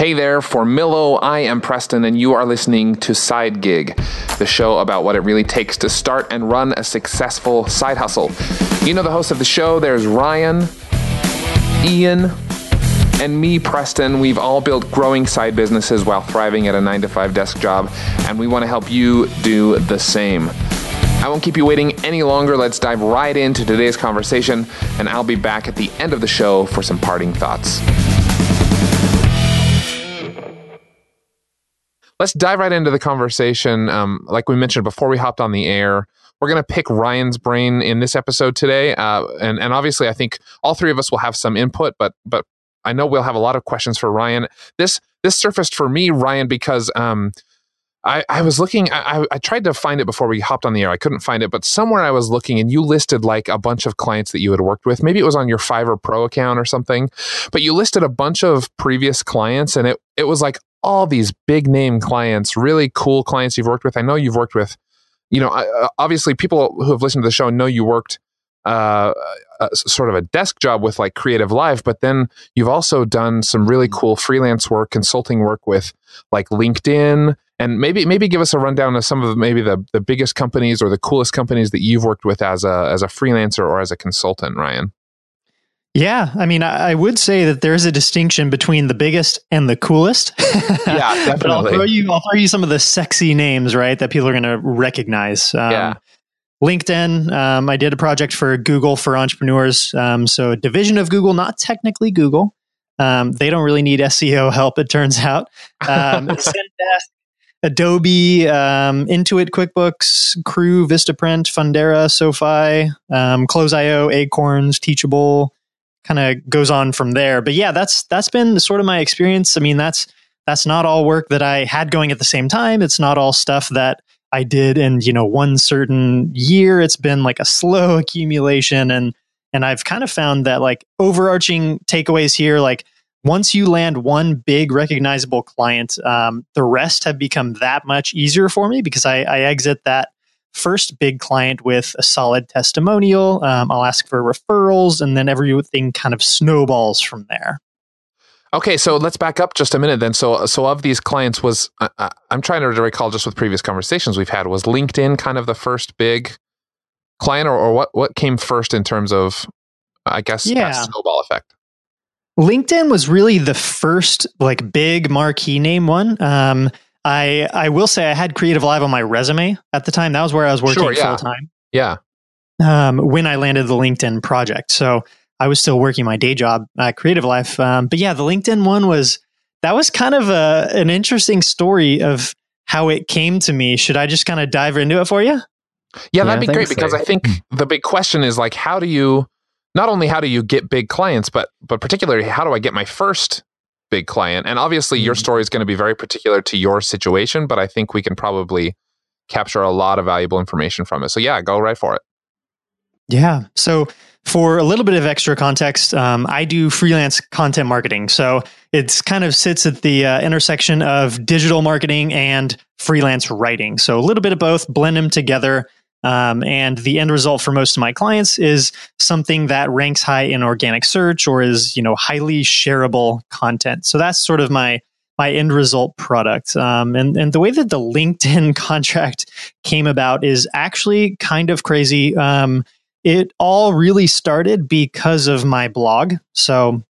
Hey there, for Millo, I am Preston, and you are listening to Side Gig, the show about what it really takes to start and run a successful side hustle. You know the host of the show, there's Ryan, Ian, and me, Preston. We've all built growing side businesses while thriving at a 9 to 5 desk job, and we want to help you do the same. I won't keep you waiting any longer. Let's dive right into today's conversation, and I'll be back at the end of the show for some parting thoughts. Let's dive right into the conversation. Um, like we mentioned before we hopped on the air, we're going to pick Ryan's brain in this episode today, uh, and and obviously I think all three of us will have some input, but but I know we'll have a lot of questions for Ryan. This this surfaced for me, Ryan, because um, I, I was looking, I, I tried to find it before we hopped on the air. I couldn't find it, but somewhere I was looking and you listed like a bunch of clients that you had worked with. Maybe it was on your Fiverr Pro account or something, but you listed a bunch of previous clients and it, it was like all these big name clients, really cool clients you've worked with. I know you've worked with, you know, uh, obviously people who have listened to the show know you worked uh, a, sort of a desk job with like Creative Live, but then you've also done some really mm-hmm. cool freelance work, consulting work with like LinkedIn, and maybe maybe give us a rundown of some of the, maybe the the biggest companies or the coolest companies that you've worked with as a as a freelancer or as a consultant, Ryan. Yeah, I mean, I would say that there's a distinction between the biggest and the coolest. yeah, definitely. but I'll throw you, I'll throw you some of the sexy names, right, that people are going to recognize. Um, yeah. LinkedIn. Um, I did a project for Google for entrepreneurs. Um, so a division of Google, not technically Google. Um, they don't really need SEO help, it turns out. Um, Zendesk, Adobe, um, Intuit, QuickBooks, Crew, Vistaprint, Fundera, SoFi, um, Close.io, Acorns, Teachable, kind of goes on from there. But yeah, that's that's been sort of my experience. I mean, that's that's not all work that I had going at the same time. It's not all stuff that I did in, you know, one certain year. It's been like a slow accumulation and and I've kind of found that like overarching takeaways here like once you land one big recognizable client, um, the rest have become that much easier for me because I, I exit that first big client with a solid testimonial. Um, I'll ask for referrals, and then everything kind of snowballs from there. Okay, so let's back up just a minute then. So, so of these clients, was uh, I'm trying to recall just with previous conversations we've had. Was LinkedIn kind of the first big client, or, or what? What came first in terms of, I guess, yeah. snowball effect? LinkedIn was really the first like big marquee name one. Um, I I will say I had Creative Live on my resume at the time. That was where I was working sure, yeah. full time. Yeah. Um, when I landed the LinkedIn project, so I was still working my day job at Creative Live. Um, but yeah, the LinkedIn one was that was kind of a an interesting story of how it came to me. Should I just kind of dive into it for you? Yeah, that'd be great so. because I think the big question is like, how do you not only how do you get big clients, but but particularly how do I get my first big client. And obviously, mm-hmm. your story is going to be very particular to your situation, but I think we can probably capture a lot of valuable information from it. So, yeah, go right for it. Yeah. So, for a little bit of extra context, um, I do freelance content marketing. So, it kind of sits at the uh, intersection of digital marketing and freelance writing. So, a little bit of both, blend them together. Um, and the end result for most of my clients is something that ranks high in organic search or is you know highly shareable content. So that's sort of my my end result product. Um, and and the way that the LinkedIn contract came about is actually kind of crazy. Um, it all really started because of my blog. So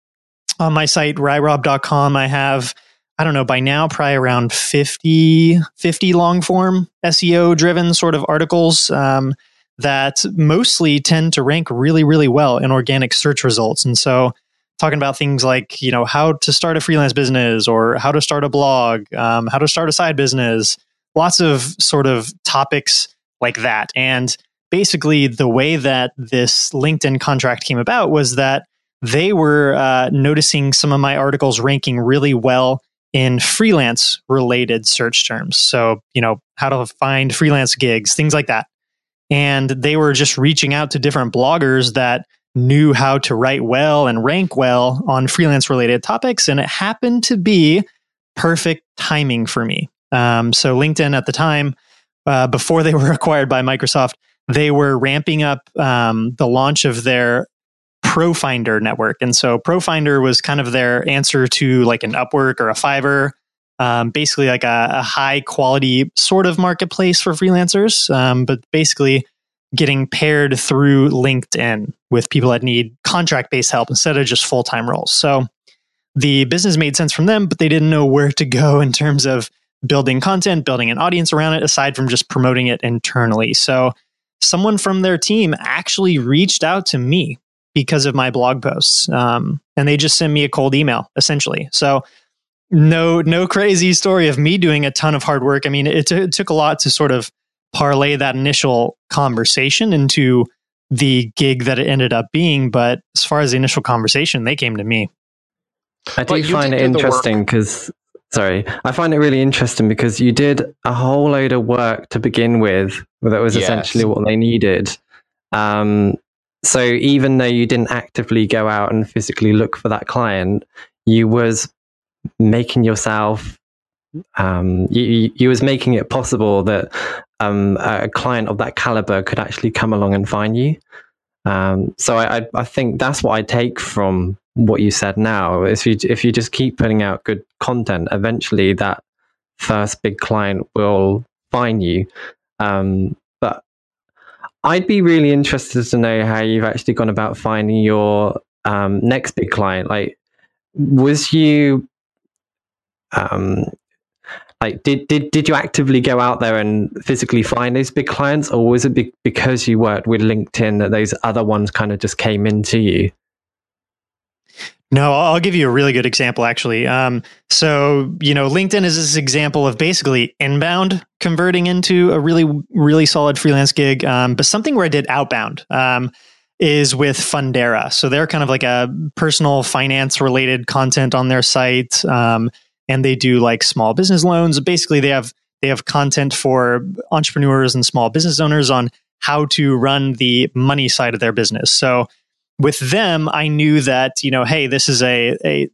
on my site, ryrob.com, I have I don't know, by now, probably around 50, 50 long form SEO driven sort of articles um, that mostly tend to rank really, really well in organic search results. And so, talking about things like, you know, how to start a freelance business or how to start a blog, um, how to start a side business, lots of sort of topics like that. And basically, the way that this LinkedIn contract came about was that they were uh, noticing some of my articles ranking really well in freelance related search terms. So, you know, how to find freelance gigs, things like that. And they were just reaching out to different bloggers that knew how to write well and rank well on freelance related topics. And it happened to be perfect timing for me. Um, so, LinkedIn at the time, uh, before they were acquired by Microsoft, they were ramping up um, the launch of their ProFinder network. And so ProFinder was kind of their answer to like an Upwork or a Fiverr, um, basically like a, a, high quality sort of marketplace for freelancers, um, but basically getting paired through LinkedIn with people that need contract based help instead of just full time roles. So the business made sense from them, but they didn't know where to go in terms of building content, building an audience around it, aside from just promoting it internally. So someone from their team actually reached out to me because of my blog posts. Um, and they just send me a cold email essentially. So no, no crazy story of me doing a ton of hard work. I mean, it, t- it took a lot to sort of parlay that initial conversation into the gig that it ended up being. But as far as the initial conversation, they came to me. I do find it interesting because, sorry, I find it really interesting because you did a whole load of work to begin with that was yes. essentially what they needed. Um, so even though you didn't actively go out and physically look for that client, you was making yourself um, you, you was making it possible that um, a client of that caliber could actually come along and find you. Um, so I, I think that's what I take from what you said now. If you if you just keep putting out good content, eventually that first big client will find you. Um, I'd be really interested to know how you've actually gone about finding your um, next big client. Like, was you um, like did, did did you actively go out there and physically find those big clients or was it be- because you worked with linkedin that those other ones kind of just came into you no, I'll give you a really good example, actually. Um, so, you know, LinkedIn is this example of basically inbound converting into a really, really solid freelance gig. Um, but something where I did outbound um, is with Fundera. So they're kind of like a personal finance related content on their site. Um, and they do like small business loans. Basically, they have they have content for entrepreneurs and small business owners on how to run the money side of their business. So with them, I knew that you know, hey, this is a a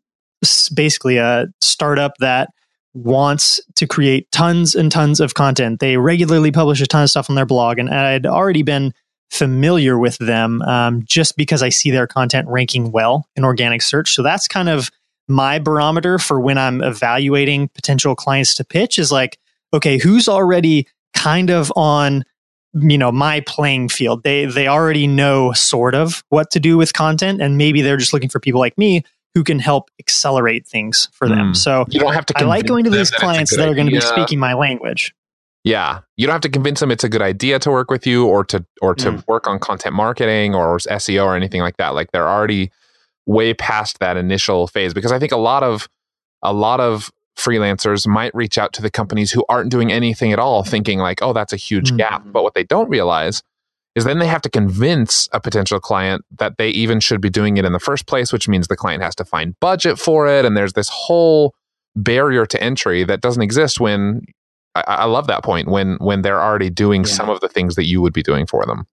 basically a startup that wants to create tons and tons of content. They regularly publish a ton of stuff on their blog, and I'd already been familiar with them um, just because I see their content ranking well in organic search. So that's kind of my barometer for when I'm evaluating potential clients to pitch is like, okay, who's already kind of on you know my playing field. They they already know sort of what to do with content and maybe they're just looking for people like me who can help accelerate things for them. Mm. so you don't have to i like going to these clients that are going to be speaking my language. Yeah. You don't have to convince them it's a good idea to work with you or to or to mm. work on content marketing or seo or anything like that. Like they're already way past that initial phase because I think a lot of a lot of freelancers might reach out to the companies who aren't doing anything at all thinking like oh that's a huge mm-hmm. gap but what they don't realize is then they have to convince a potential client that they even should be doing it in the first place which means the client has to find budget for it and there's this whole barrier to entry that doesn't exist when I, I love that point when when they're already doing yeah. some of the things that you would be doing for them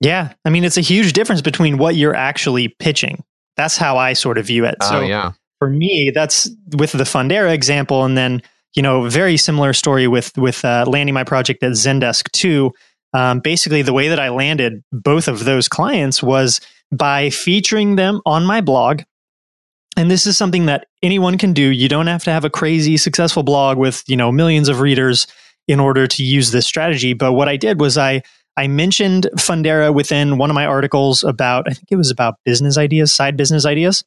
yeah. I mean, it's a huge difference between what you're actually pitching. That's how I sort of view it. Oh, so yeah. For me, that's with the Fundera example. And then, you know, very similar story with, with uh, landing my project at Zendesk too. Um, basically, the way that I landed both of those clients was by featuring them on my blog. And this is something that anyone can do. You don't have to have a crazy successful blog with, you know, millions of readers in order to use this strategy. But what I did was I I mentioned Fundera within one of my articles about, I think it was about business ideas, side business ideas.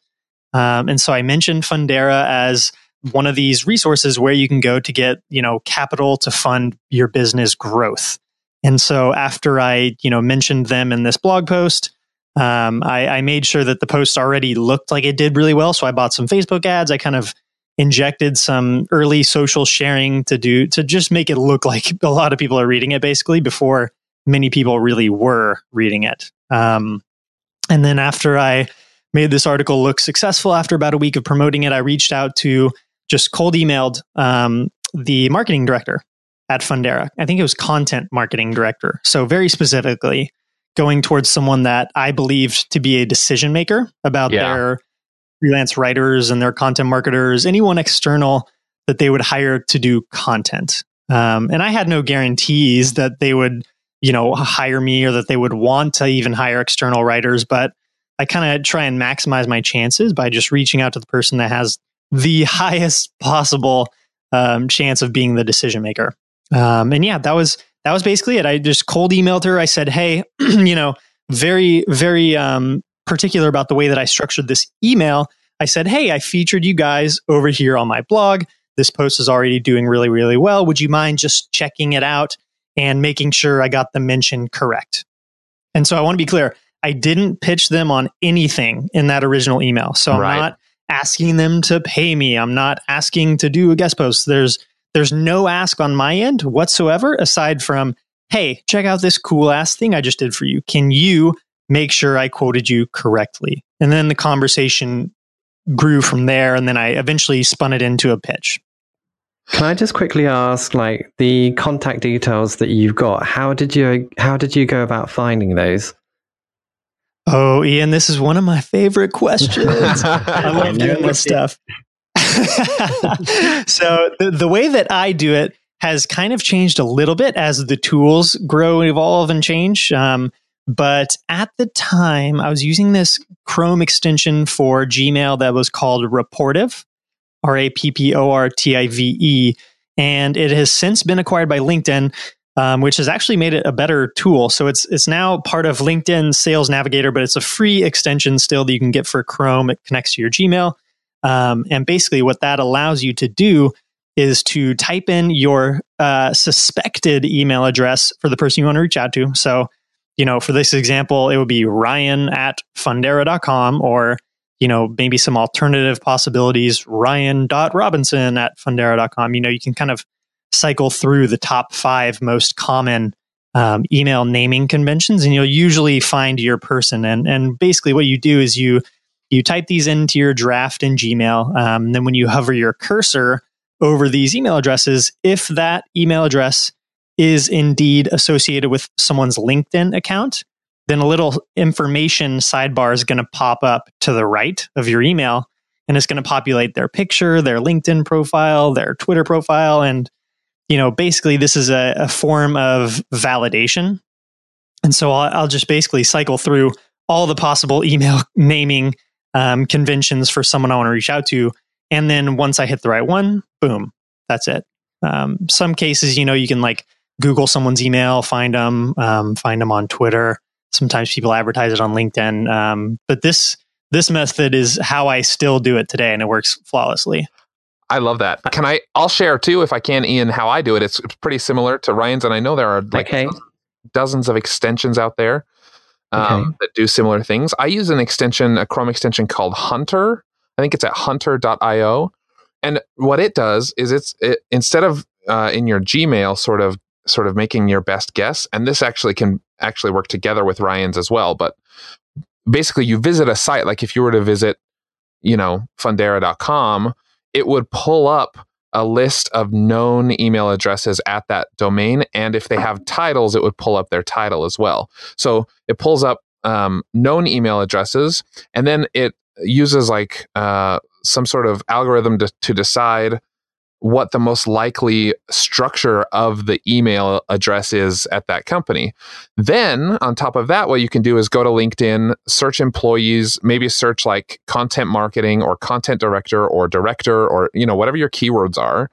Um, and so I mentioned Fundera as one of these resources where you can go to get, you know, capital to fund your business growth. And so after I, you know, mentioned them in this blog post, um, I, I made sure that the post already looked like it did really well. So I bought some Facebook ads. I kind of injected some early social sharing to do to just make it look like a lot of people are reading it basically before many people really were reading it. Um, and then after I made this article look successful, after about a week of promoting it, I reached out to just cold emailed um, the marketing director at Fundera. I think it was content marketing director. So very specifically going towards someone that I believed to be a decision maker about yeah. their freelance writers and their content marketers, anyone external that they would hire to do content. Um, and I had no guarantees that they would you know hire me or that they would want to even hire external writers but I kind of try and maximize my chances by just reaching out to the person that has the highest possible um, chance of being the decision maker. Um, and yeah, that was that was basically it. I just cold emailed her. I said, "Hey, you know, very very um, particular about the way that I structured this email." I said, "Hey, I featured you guys over here on my blog. This post is already doing really really well. Would you mind just checking it out and making sure I got the mention correct?" And so I want to be clear. I didn't pitch them on anything in that original email. So I'm not asking them to pay me. I'm not asking to do a guest post. There's there's no ask on my end whatsoever aside from, "Hey, check out this cool ass thing I just did for you. Can you make sure I quoted you correctly?" And then the conversation grew from there and then I eventually spun it into a pitch. Can I just quickly ask, like the contact details that you've got? How did you how did you go about finding those? Oh, Ian, this is one of my favorite questions. I love doing this stuff. so the, the way that I do it has kind of changed a little bit as the tools grow, evolve, and change. Um, but at the time, I was using this Chrome extension for Gmail that was called Rapportive, R A P P O R T I V E. And it has since been acquired by LinkedIn um, which has actually made it a better tool. So it's it's now part of LinkedIn Sales Navigator, but it's a free extension still that you can get for Chrome. It connects to your Gmail, um, and basically what that allows you to do is to type in your uh, suspected email address for the person you want to reach out to. So, you know, for this example, it would be Ryan at Fundera.com or you know, maybe some alternative possibilities, ryan.robinson at fundera.com. You know, you can kind of cycle through the top five most common um, email naming conventions, and you'll usually find your person. And and basically, what you do is you you type these into your draft in Gmail. Um, then when you hover your cursor over these email addresses, if that email address is indeed associated with someone's LinkedIn account, then a little information sidebar is going to pop up to the right of your email and it's going to populate their picture, their LinkedIn profile, their Twitter profile, and you know, basically this is a, a form of validation. And so I'll, I'll, just basically cycle through all the possible email naming um, conventions for someone I want to reach out to. And then once I hit the right one, boom, that's it. Um, some cases, you know, you can like Google someone's email, find them, um, find them on Twitter. Sometimes people advertise it on LinkedIn. Um, but this this method is how I still do it today, and it works flawlessly. I love that. Can I? I'll share too, if I can, Ian, how I do it. It's, pretty similar to Ryan's, and I know there are like okay. dozens of extensions out there um, okay. that do similar things. I use an extension, a Chrome extension called Hunter. I think it's at hunter.io, and what it does is it's it, instead of uh, in your Gmail, sort of sort of making your best guess, and this actually can actually work together with Ryan's as well. But basically, you visit a site like if you were to visit, you know, fundera.com it would pull up a list of known email addresses at that domain. And if they have titles, it would pull up their title as well. So it pulls up um, known email addresses and then it uses like uh, some sort of algorithm to, to decide what the most likely structure of the email address is at that company. Then, on top of that, what you can do is go to LinkedIn, search employees, maybe search like content marketing or content director or director or you know whatever your keywords are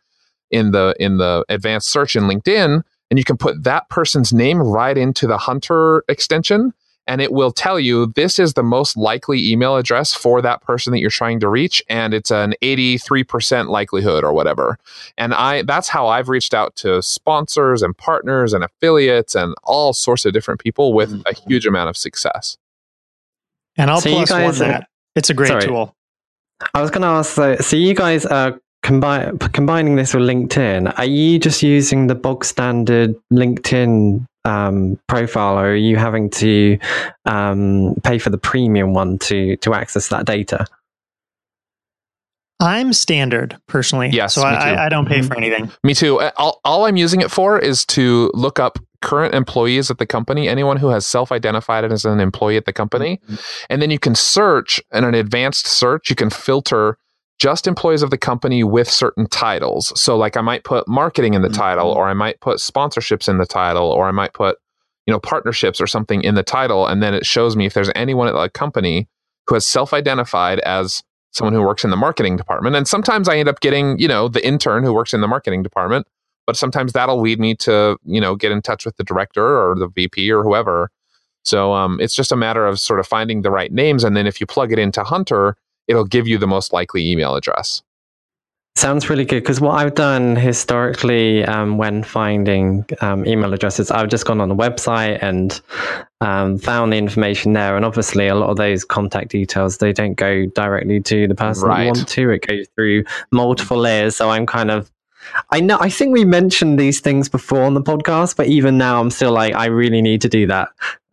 in the in the advanced search in LinkedIn and you can put that person's name right into the hunter extension and it will tell you this is the most likely email address for that person that you're trying to reach and it's an 83% likelihood or whatever. And i that's how i've reached out to sponsors and partners and affiliates and all sorts of different people with mm-hmm. a huge amount of success. And i'll so plus one that. It's a great sorry. tool. I was going to ask so, so you guys are combine, combining this with linkedin. Are you just using the bog standard linkedin um, profile, or are you having to um, pay for the premium one to to access that data? I'm standard personally. Yes, so I, I, don't pay for anything. Me too. All, all I'm using it for is to look up current employees at the company, anyone who has self-identified as an employee at the company, mm-hmm. and then you can search in an advanced search. You can filter just employees of the company with certain titles. So like I might put marketing in the mm-hmm. title or I might put sponsorships in the title or I might put you know partnerships or something in the title and then it shows me if there's anyone at the company who has self identified as someone who works in the marketing department. And sometimes I end up getting, you know, the intern who works in the marketing department, but sometimes that'll lead me to, you know, get in touch with the director or the VP or whoever. So um, it's just a matter of sort of finding the right names. And then if you plug it into Hunter, it'll give you the most likely email address. Sounds really good because what I've done historically um, when finding um, email addresses, I've just gone on the website and um, found the information there. And obviously, a lot of those contact details they don't go directly to the person right. you want to. It goes through multiple layers. So I'm kind of I know. I think we mentioned these things before on the podcast, but even now, I'm still like, I really need to do that.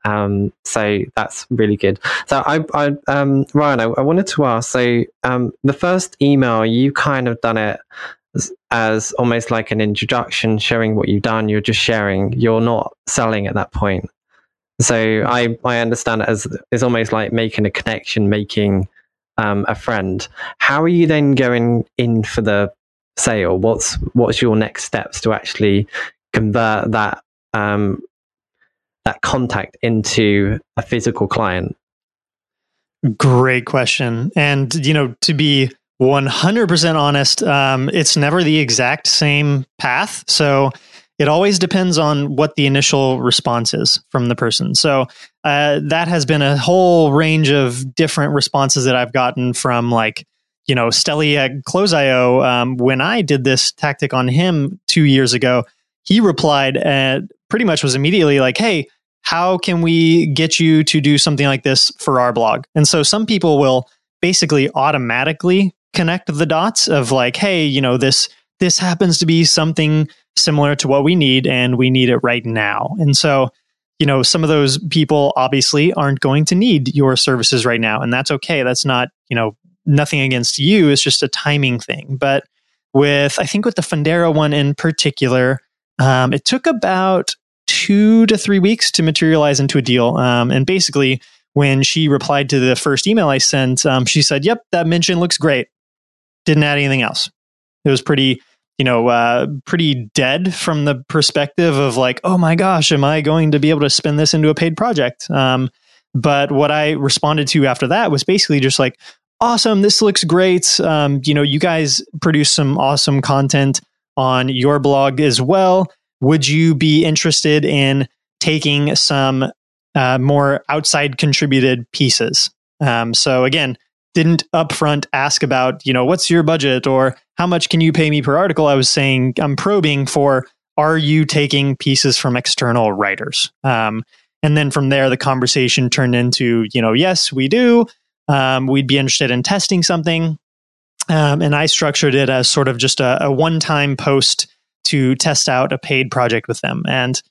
Um, so that's really good. So I, I um, Ryan, I, I, wanted to ask. So um, the first email, you kind of done it as, as, almost like an introduction, showing what you've done. You're just sharing. You're not selling at that point. So I, I understand it as it's almost like making a connection, making um, a friend. How are you then going in for the sale? What's what's your next steps to actually convert that um, that contact into a physical client? Great question. And, you know, to be 100% honest, um, it's never the exact same path. So it always depends on what the initial response is from the person. So uh, that has been a whole range of different responses that I've gotten from like, you know, Steli at Close.io. Um, when I did this tactic on him two years ago, he replied and pretty much was immediately like, Hey, how can we get you to do something like this for our blog? And so some people will basically automatically connect the dots of like, hey, you know, this this happens to be something similar to what we need and we need it right now. And so, you know, some of those people obviously aren't going to need your services right now and that's okay. That's not, you know, nothing against you, it's just a timing thing. But with I think with the Fundera one in particular, um, it took about two to three weeks to materialize into a deal. Um, and basically, when she replied to the first email I sent, um, she said, "Yep, that mention looks great." Didn't add anything else. It was pretty, you know, uh, pretty dead from the perspective of like, "Oh my gosh, am I going to be able to spin this into a paid project?" Um, but what I responded to after that was basically just like, "Awesome, this looks great. Um, you know, you guys produce some awesome content on your blog as well." Would you be interested in taking some uh, more outside contributed pieces? Um, so again, didn't upfront ask about, you know, what's your budget or how much can you pay me per article? I was saying I'm probing for are you taking pieces from external writers? Um, and then from there, the conversation turned into, you know, yes, we do. Um, we'd be interested in testing something. Um, and I structured it as sort of just a, a one time post to test out a paid project with them. And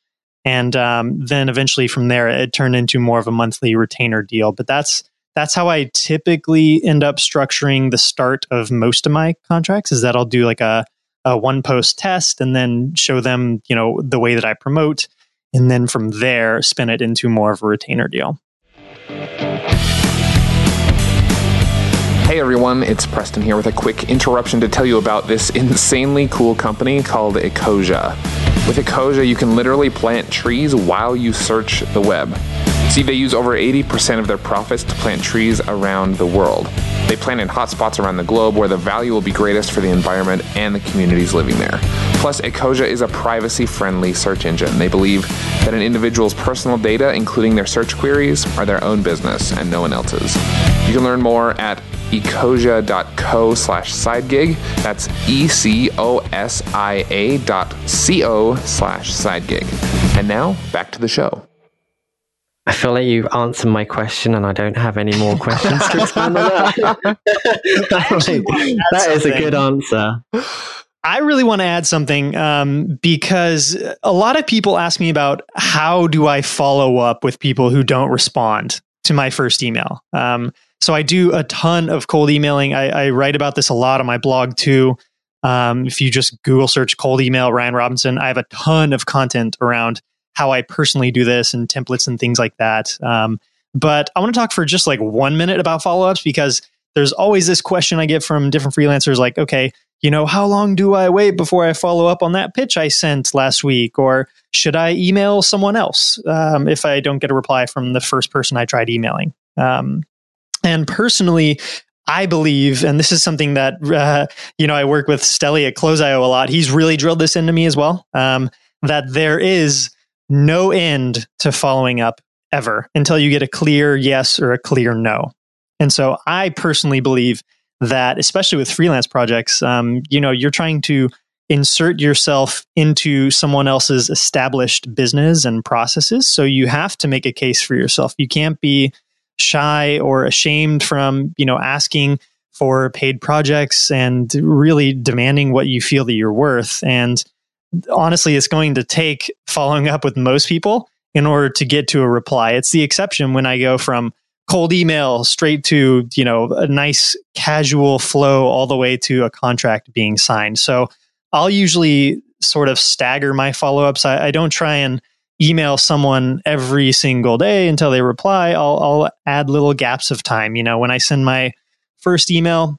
and um, then eventually from there it turned into more of a monthly retainer deal. But that's that's how i typically end up structuring the start of most of my contracts is that i'll do like a, a one post test and then show them you know the way that i promote and then from there spin it into more of a retainer deal Hey everyone, it's Preston here with a quick interruption to tell you about this insanely cool company called Ecosia. With Ecosia, you can literally plant trees while you search the web. See, they use over 80% of their profits to plant trees around the world. They plant in hotspots around the globe where the value will be greatest for the environment and the communities living there. Plus, Ecosia is a privacy friendly search engine. They believe that an individual's personal data, including their search queries, are their own business and no one else's. You can learn more at ecosia.co slash sidegig. That's E-C-O-S-I-A dot C-O slash sidegig. And now, back to the show. I feel like you've answered my question and I don't have any more questions to expand on that. that is a good answer. I really want to add something um, because a lot of people ask me about how do I follow up with people who don't respond to my first email. Um, so I do a ton of cold emailing. I, I write about this a lot on my blog too. Um, if you just Google search cold email Ryan Robinson, I have a ton of content around how I personally do this and templates and things like that. Um, but I want to talk for just like one minute about follow ups because there's always this question I get from different freelancers like, okay, you know, how long do I wait before I follow up on that pitch I sent last week? Or should I email someone else um, if I don't get a reply from the first person I tried emailing? Um, And personally, I believe, and this is something that uh, you know I work with Steli at Close.io a lot. He's really drilled this into me as well. Um, that there is no end to following up ever until you get a clear yes or a clear no. And so I personally believe that, especially with freelance projects, um, you know, you're trying to insert yourself into someone else's established business and processes. So you have to make a case for yourself. You can't be shy or ashamed from, you know, asking for paid projects and really demanding what you feel that you're worth. And honestly, it's going to take following up with most people in order to get to a reply. It's the exception when I go from cold email straight to, you know, a nice casual flow all the way to a contract being signed. So I'll usually sort of stagger my follow ups. I, I, don't try and email someone every single day until they reply. I'll, I'll add little gaps of time. You know, when I send my first email,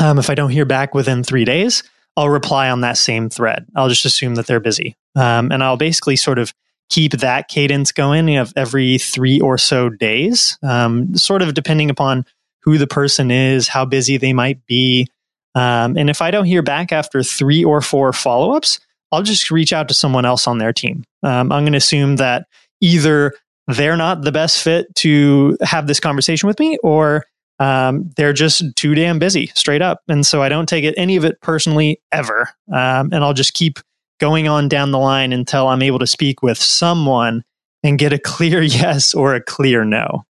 um, if I don't hear back within three days, I'll reply on that same thread. I'll just assume that they're busy. Um, and I'll basically sort of keep that cadence going of every three or so days, um, sort of depending upon who the person is, how busy they might be. Um, and if I don't hear back after three or four follow ups, I'll just reach out to someone else on their team. Um, I'm going to assume that either they're not the best fit to have this conversation with me or um, they're just too damn busy straight up. And so I don't take it, any of it personally ever. Um, and I'll just keep going on down the line until I'm able to speak with someone and get a clear yes or a clear no.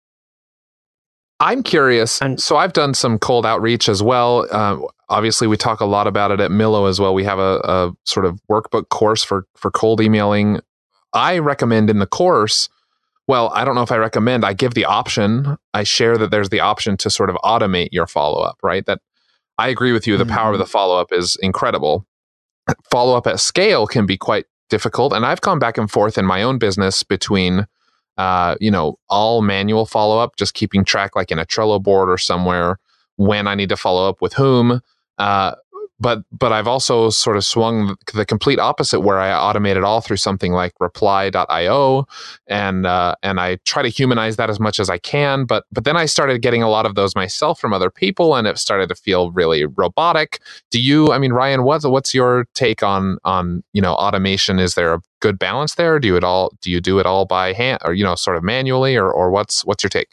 I'm curious. And so I've done some cold outreach as well. Uh, obviously, we talk a lot about it at Millo as well. We have a, a sort of workbook course for for cold emailing. I recommend in the course. Well, I don't know if I recommend. I give the option. I share that there's the option to sort of automate your follow up. Right. That I agree with you. The mm-hmm. power of the follow up is incredible follow up at scale can be quite difficult. And I've gone back and forth in my own business between, uh, you know, all manual follow up, just keeping track like in a Trello board or somewhere when I need to follow up with whom, uh, but but I've also sort of swung the complete opposite where I automate it all through something like reply.io and uh, and I try to humanize that as much as I can but but then I started getting a lot of those myself from other people and it started to feel really robotic. Do you I mean Ryan what's what's your take on on you know automation? Is there a good balance there? Do you it all do you do it all by hand or you know sort of manually or or what's what's your take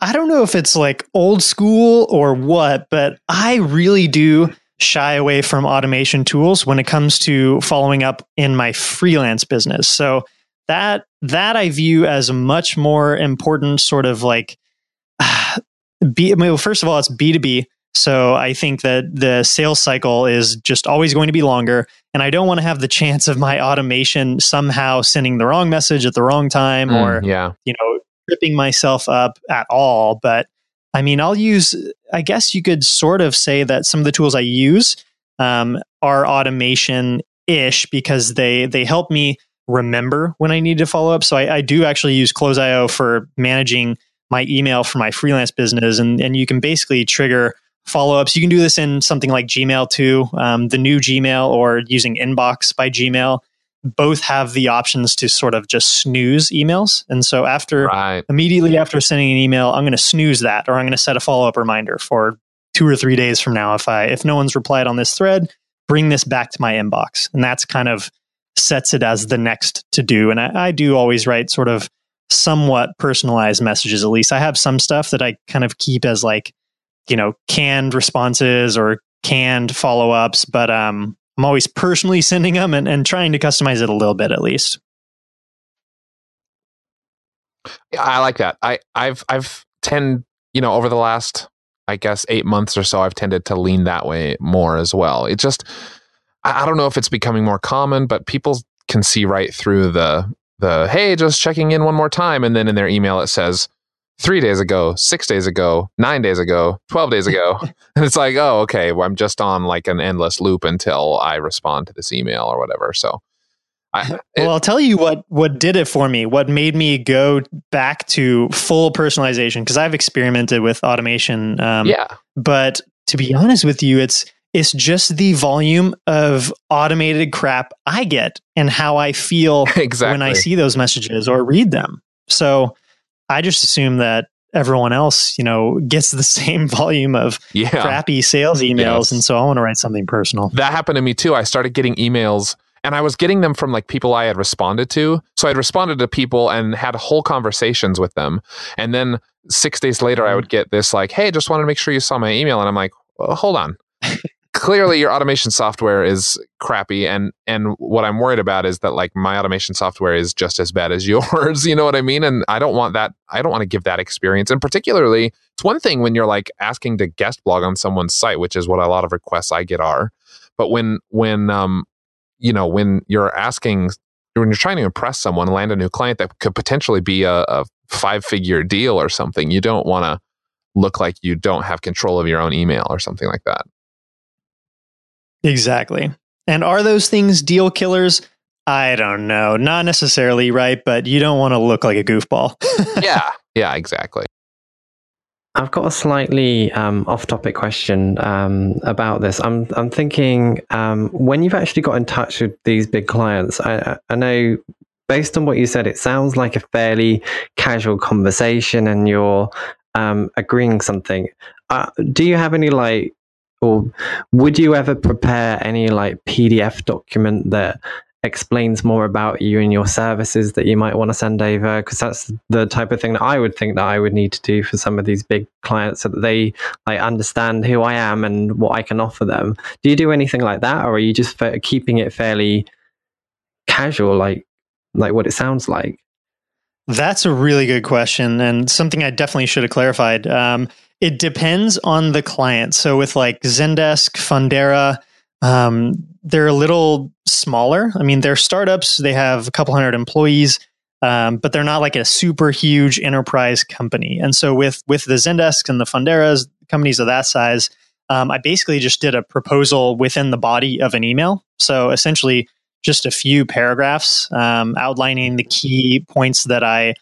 I don't know if it's like old school or what, but I really do shy away from automation tools when it comes to following up in my freelance business. So that that I view as a much more important sort of like B, well, first of all, it's B2B. So I think that the sales cycle is just always going to be longer. And I don't want to have the chance of my automation somehow sending the wrong message at the wrong time mm, or, yeah. you know, tripping myself up at all. But I mean, I'll use, I guess you could sort of say that some of the tools I use um, are automation ish because they, they help me remember when I need to follow up. So I, I do actually use Close.io for managing my email for my freelance business. And, and you can basically trigger follow ups. You can do this in something like Gmail too, um, the new Gmail or using Inbox by Gmail both have the options to sort of just snooze emails. And so after right. immediately after sending an email, I'm going to snooze that or I'm going to set a follow-up reminder for 2 or 3 days from now if I if no one's replied on this thread, bring this back to my inbox. And that's kind of sets it as the next to do. And I, I do always write sort of somewhat personalized messages at least. I have some stuff that I kind of keep as like, you know, canned responses or canned follow-ups, but um I'm always personally sending them and, and trying to customize it a little bit at least. Yeah, I like that. I, I've I've tend you know over the last I guess eight months or so I've tended to lean that way more as well. It just I, I don't know if it's becoming more common, but people can see right through the the hey, just checking in one more time, and then in their email it says three days ago, six days ago, nine days ago, 12 days ago. and it's like, oh, okay, well, I'm just on like an endless loop until I respond to this email or whatever. So, I, it, well, I'll tell you what what did it for me. What made me go back to full personalization because I've experimented with automation. Um, yeah, but to be honest with you, it's it's just the volume of automated crap I get and how I feel exactly. when I see those messages or read them. So I just assume that everyone else, you know, gets the same volume of yeah. crappy sales emails. Yes. And so I want to write something personal. That happened to me too. I started getting emails and I was getting them from like people I had responded to. So I'd responded to people and had whole conversations with them. And then six days later, I mm-hmm. would get this like, hey, just wanted to make sure you saw my email. And I'm like, well, hold on. Clearly, your automation software is crappy, and and what I'm worried about is that like my automation software is just as bad as yours. You know what I mean? And I don't want that. I don't want to give that experience. And particularly, it's one thing when you're like asking to guest blog on someone's site, which is what a lot of requests I get are. But when when um you know when you're asking when you're trying to impress someone land a new client that could potentially be a, a five figure deal or something you don't want to look like you don't have control of your own email or something like that exactly and are those things deal killers i don't know not necessarily right but you don't want to look like a goofball yeah yeah exactly I've got a slightly um, off-topic question um, about this. I'm I'm thinking um, when you've actually got in touch with these big clients. I, I know based on what you said, it sounds like a fairly casual conversation, and you're um, agreeing something. Uh, do you have any like, or would you ever prepare any like PDF document that explains more about you and your services that you might want to send over because that's the type of thing that I would think that I would need to do for some of these big clients so that they like understand who I am and what I can offer them. Do you do anything like that or are you just keeping it fairly casual like like what it sounds like? That's a really good question and something I definitely should have clarified. Um, it depends on the client. So with like Zendesk, Fundera, um, they're a little smaller. I mean, they're startups. They have a couple hundred employees, um, but they're not like a super huge enterprise company. And so with with the Zendesk and the Funderas, companies of that size, um, I basically just did a proposal within the body of an email. So essentially, just a few paragraphs um, outlining the key points that I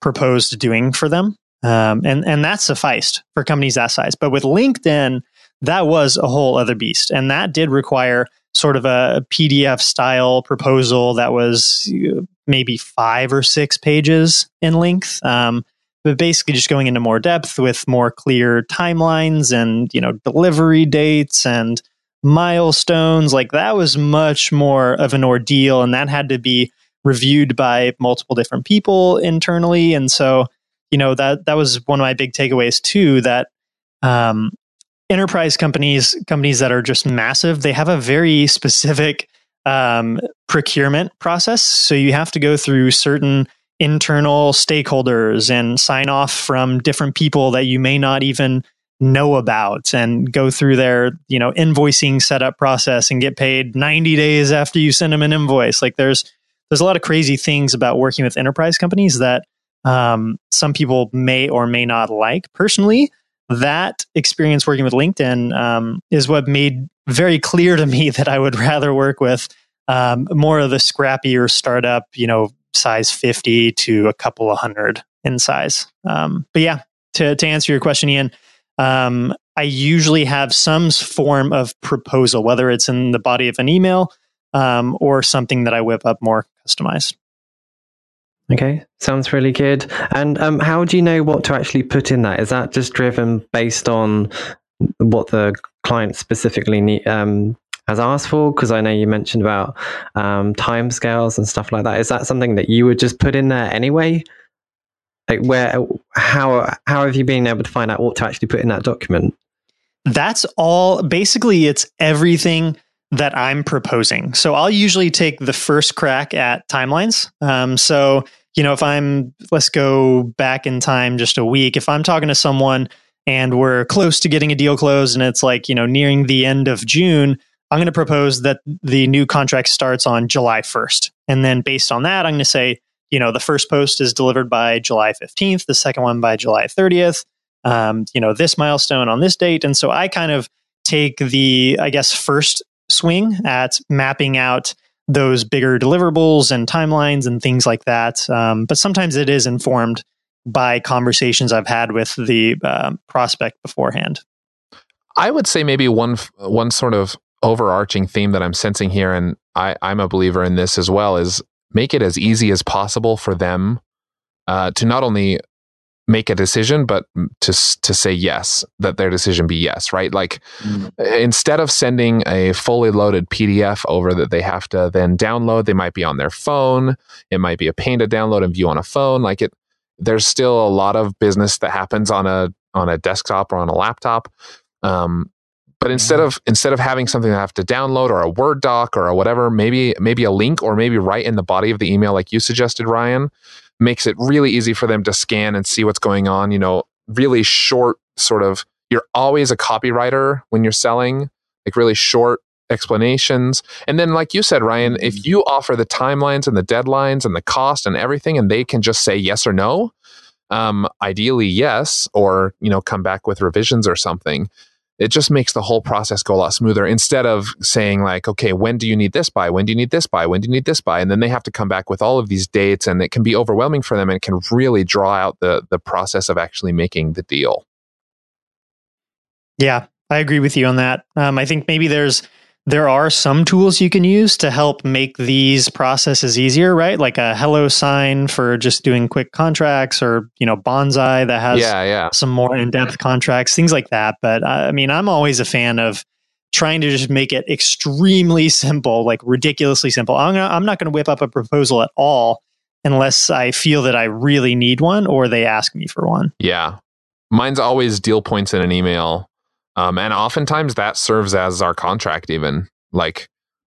proposed doing for them. Um, and and that sufficed for companies that size. But with LinkedIn, that was a whole other beast. And that did require sort of a PDF style proposal that was maybe five or six pages in length. Um, but basically just going into more depth with more clear timelines and, you know, delivery dates and milestones. Like that was much more of an ordeal. And that had to be reviewed by multiple different people internally. And so, you know, that, that was one of my big takeaways too, that, um, enterprise companies, companies that are just massive, they have a very specific um, procurement process. So you have to go through certain internal stakeholders and sign off from different people that you may not even know about and go through their you know invoicing setup process and get paid 90 days after you send them an invoice like there's there's a lot of crazy things about working with enterprise companies that um, some people may or may not like personally that experience working with LinkedIn um, is what made very clear to me that I would rather work with um, more of the scrappier startup, you know, size 50 to a couple of hundred in size. Um, but yeah, to, to answer your question, Ian, um, I usually have some form of proposal, whether it's in the body of an email um, or something that I whip up more customized. Okay, sounds really good. And um, how do you know what to actually put in that? Is that just driven based on what the client specifically need, um, has asked for? Because I know you mentioned about um, timescales and stuff like that. Is that something that you would just put in there anyway? Like where, how, how have you been able to find out what to actually put in that document? That's all. Basically, it's everything that I'm proposing. So I'll usually take the first crack at timelines. Um, so, you know, if I'm, let's go back in time just a week, if I'm talking to someone and we're close to getting a deal closed and it's like, you know, nearing the end of June, I'm going to propose that the new contract starts on July 1st. And then based on that, I'm going to say, you know, the first post is delivered by July 15th, the second one by July 30th, um, you know, this milestone on this date. And so I kind of take the, I guess, first swing at mapping out those bigger deliverables and timelines and things like that. Um, but sometimes it is informed by conversations I've had with the uh, prospect beforehand. I would say maybe one one sort of overarching theme that I'm sensing here, and I, I'm a believer in this as well, is make it as easy as possible for them uh, to not only make a decision, but to to say yes, that their decision be yes, right? Like mm. instead of sending a fully loaded PDF over that they have to then download, they might be on their phone. It might be a pain to download and view on a phone. Like it, there's still a lot of business that happens on a on a desktop or on a laptop. Um, but instead of instead of having something I have to download or a Word doc or a whatever, maybe maybe a link or maybe right in the body of the email, like you suggested, Ryan, makes it really easy for them to scan and see what's going on. You know, really short sort of. You're always a copywriter when you're selling, like really short explanations. And then, like you said, Ryan, if mm-hmm. you offer the timelines and the deadlines and the cost and everything, and they can just say yes or no, um, ideally yes, or you know, come back with revisions or something it just makes the whole process go a lot smoother instead of saying like okay when do you need this by? When do you need this by? When do you need this by? And then they have to come back with all of these dates and it can be overwhelming for them and it can really draw out the the process of actually making the deal. Yeah i agree with you on that. Um, i think maybe there's there are some tools you can use to help make these processes easier, right? Like a HelloSign for just doing quick contracts or, you know, Bonsai that has yeah, yeah. some more in-depth contracts, things like that. But uh, I mean, I'm always a fan of trying to just make it extremely simple, like ridiculously simple. I'm, gonna, I'm not going to whip up a proposal at all unless I feel that I really need one or they ask me for one. Yeah. Mine's always deal points in an email um, and oftentimes that serves as our contract, even like,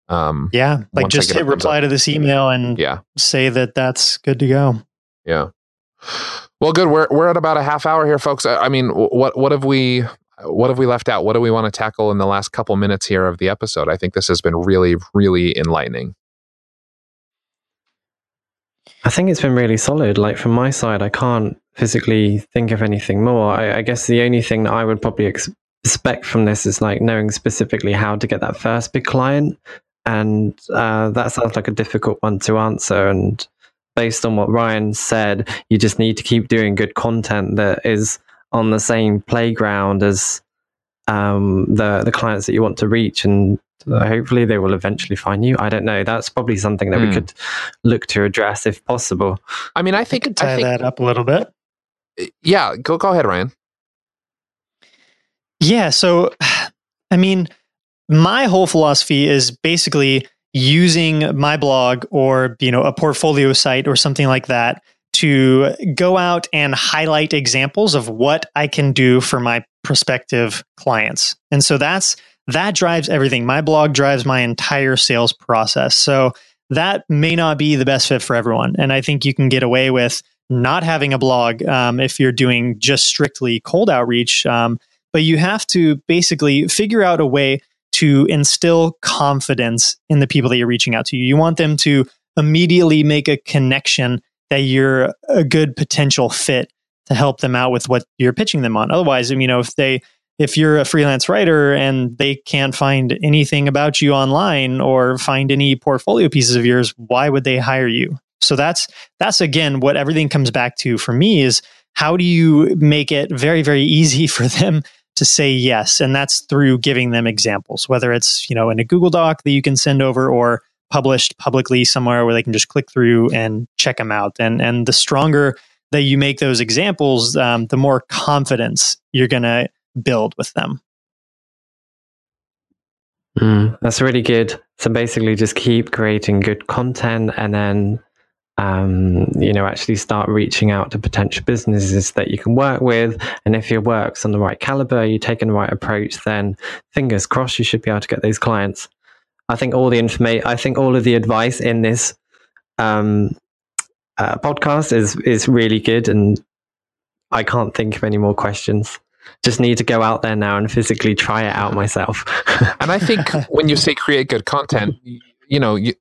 um, yeah, like just hit reply up. to this email and yeah, say that that's good to go. Yeah. Well, good. We're we're at about a half hour here, folks. I mean, what what have we what have we left out? What do we want to tackle in the last couple minutes here of the episode? I think this has been really, really enlightening. I think it's been really solid. Like from my side, I can't physically think of anything more. I, I guess the only thing that I would probably ex- expect from this is like knowing specifically how to get that first big client. And uh, that sounds like a difficult one to answer. And based on what Ryan said, you just need to keep doing good content that is on the same playground as um, the the clients that you want to reach, and uh, hopefully they will eventually find you. I don't know. That's probably something that mm. we hmm. could look to address if possible. I mean, I think tie I think, that up a little bit. Yeah, go go ahead, Ryan. Yeah. So, I mean, my whole philosophy is basically using my blog or, you know, a portfolio site or something like that to go out and highlight examples of what I can do for my prospective clients. And so that's that drives everything. My blog drives my entire sales process. So that may not be the best fit for everyone. And I think you can get away with not having a blog um, if you're doing just strictly cold outreach. Um, but you have to basically figure out a way to instill confidence in the people that you're reaching out to. You want them to immediately make a connection that you're a good potential fit to help them out with what you're pitching them on. Otherwise, you know, if they if you're a freelance writer and they can't find anything about you online or find any portfolio pieces of yours, why would they hire you? So that's that's again what everything comes back to for me is how do you make it very very easy for them to say yes. And that's through giving them examples, whether it's, you know, in a Google Doc that you can send over or published publicly somewhere where they can just click through and check them out. And, and the stronger that you make those examples, um, the more confidence you're going to build with them. Mm, that's really good. So basically, just keep creating good content and then um, you know, actually start reaching out to potential businesses that you can work with. And if your work's on the right caliber, you're taking the right approach, then fingers crossed you should be able to get those clients. I think all the information, I think all of the advice in this um, uh, podcast is is really good, and I can't think of any more questions. Just need to go out there now and physically try it out myself. and I think when you say create good content, you know, you,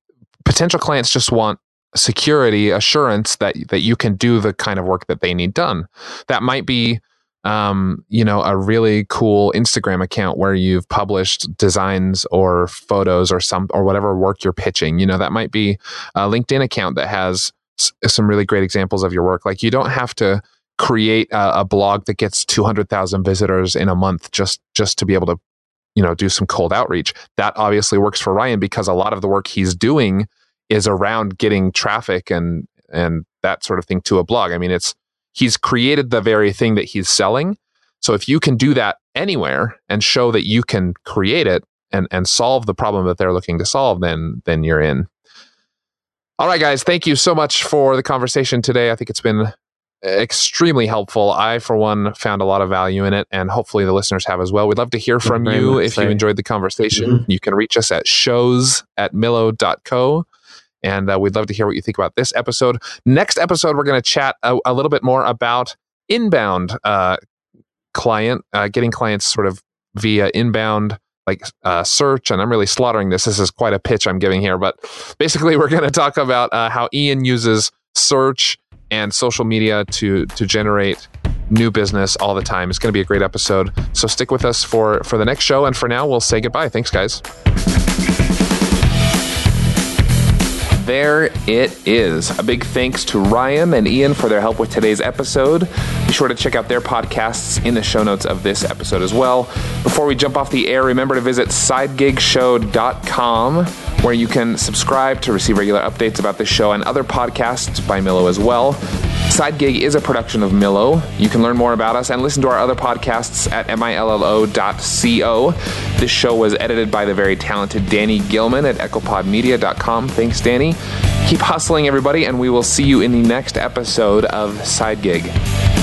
potential clients just want security assurance that that you can do the kind of work that they need done. That might be um, you know, a really cool Instagram account where you've published designs or photos or some or whatever work you're pitching. You know, that might be a LinkedIn account that has s- some really great examples of your work. Like you don't have to create a, a blog that gets 200,000 visitors in a month just just to be able to you know do some cold outreach. That obviously works for Ryan because a lot of the work he's doing is around getting traffic and and that sort of thing to a blog. I mean, it's he's created the very thing that he's selling. So if you can do that anywhere and show that you can create it and, and solve the problem that they're looking to solve, then then you're in. All right, guys, thank you so much for the conversation today. I think it's been extremely helpful. I, for one, found a lot of value in it, and hopefully the listeners have as well. We'd love to hear from Very you if so. you enjoyed the conversation. Mm-hmm. You can reach us at shows at millo.co. And uh, we'd love to hear what you think about this episode. Next episode, we're going to chat a, a, little bit more about inbound uh, client, uh, getting clients sort of via inbound like uh, search. And I'm really slaughtering this. This is quite a pitch I'm giving here. But basically, we're going to talk about uh, how Ian uses search and social media to to generate new business all the time. It's going to be a great episode. So stick with us for for the next show. And for now, we'll say goodbye. Thanks, guys there it is. A big thanks to Ryan and Ian for their help with today's episode. Be sure to check out their podcasts in the show notes of this episode as well. Before we jump off the air, remember to visit sidegigshow.com where you can subscribe to receive regular updates about this show and other podcasts by Millo as well. SideGig is a production of Millo. You can learn more about us and listen to our other podcasts at millo.co. This show was edited by the very talented Danny Gilman at echopodmedia.com. Thanks, Danny. Keep hustling, everybody, and we will see you in the next episode of SideGig.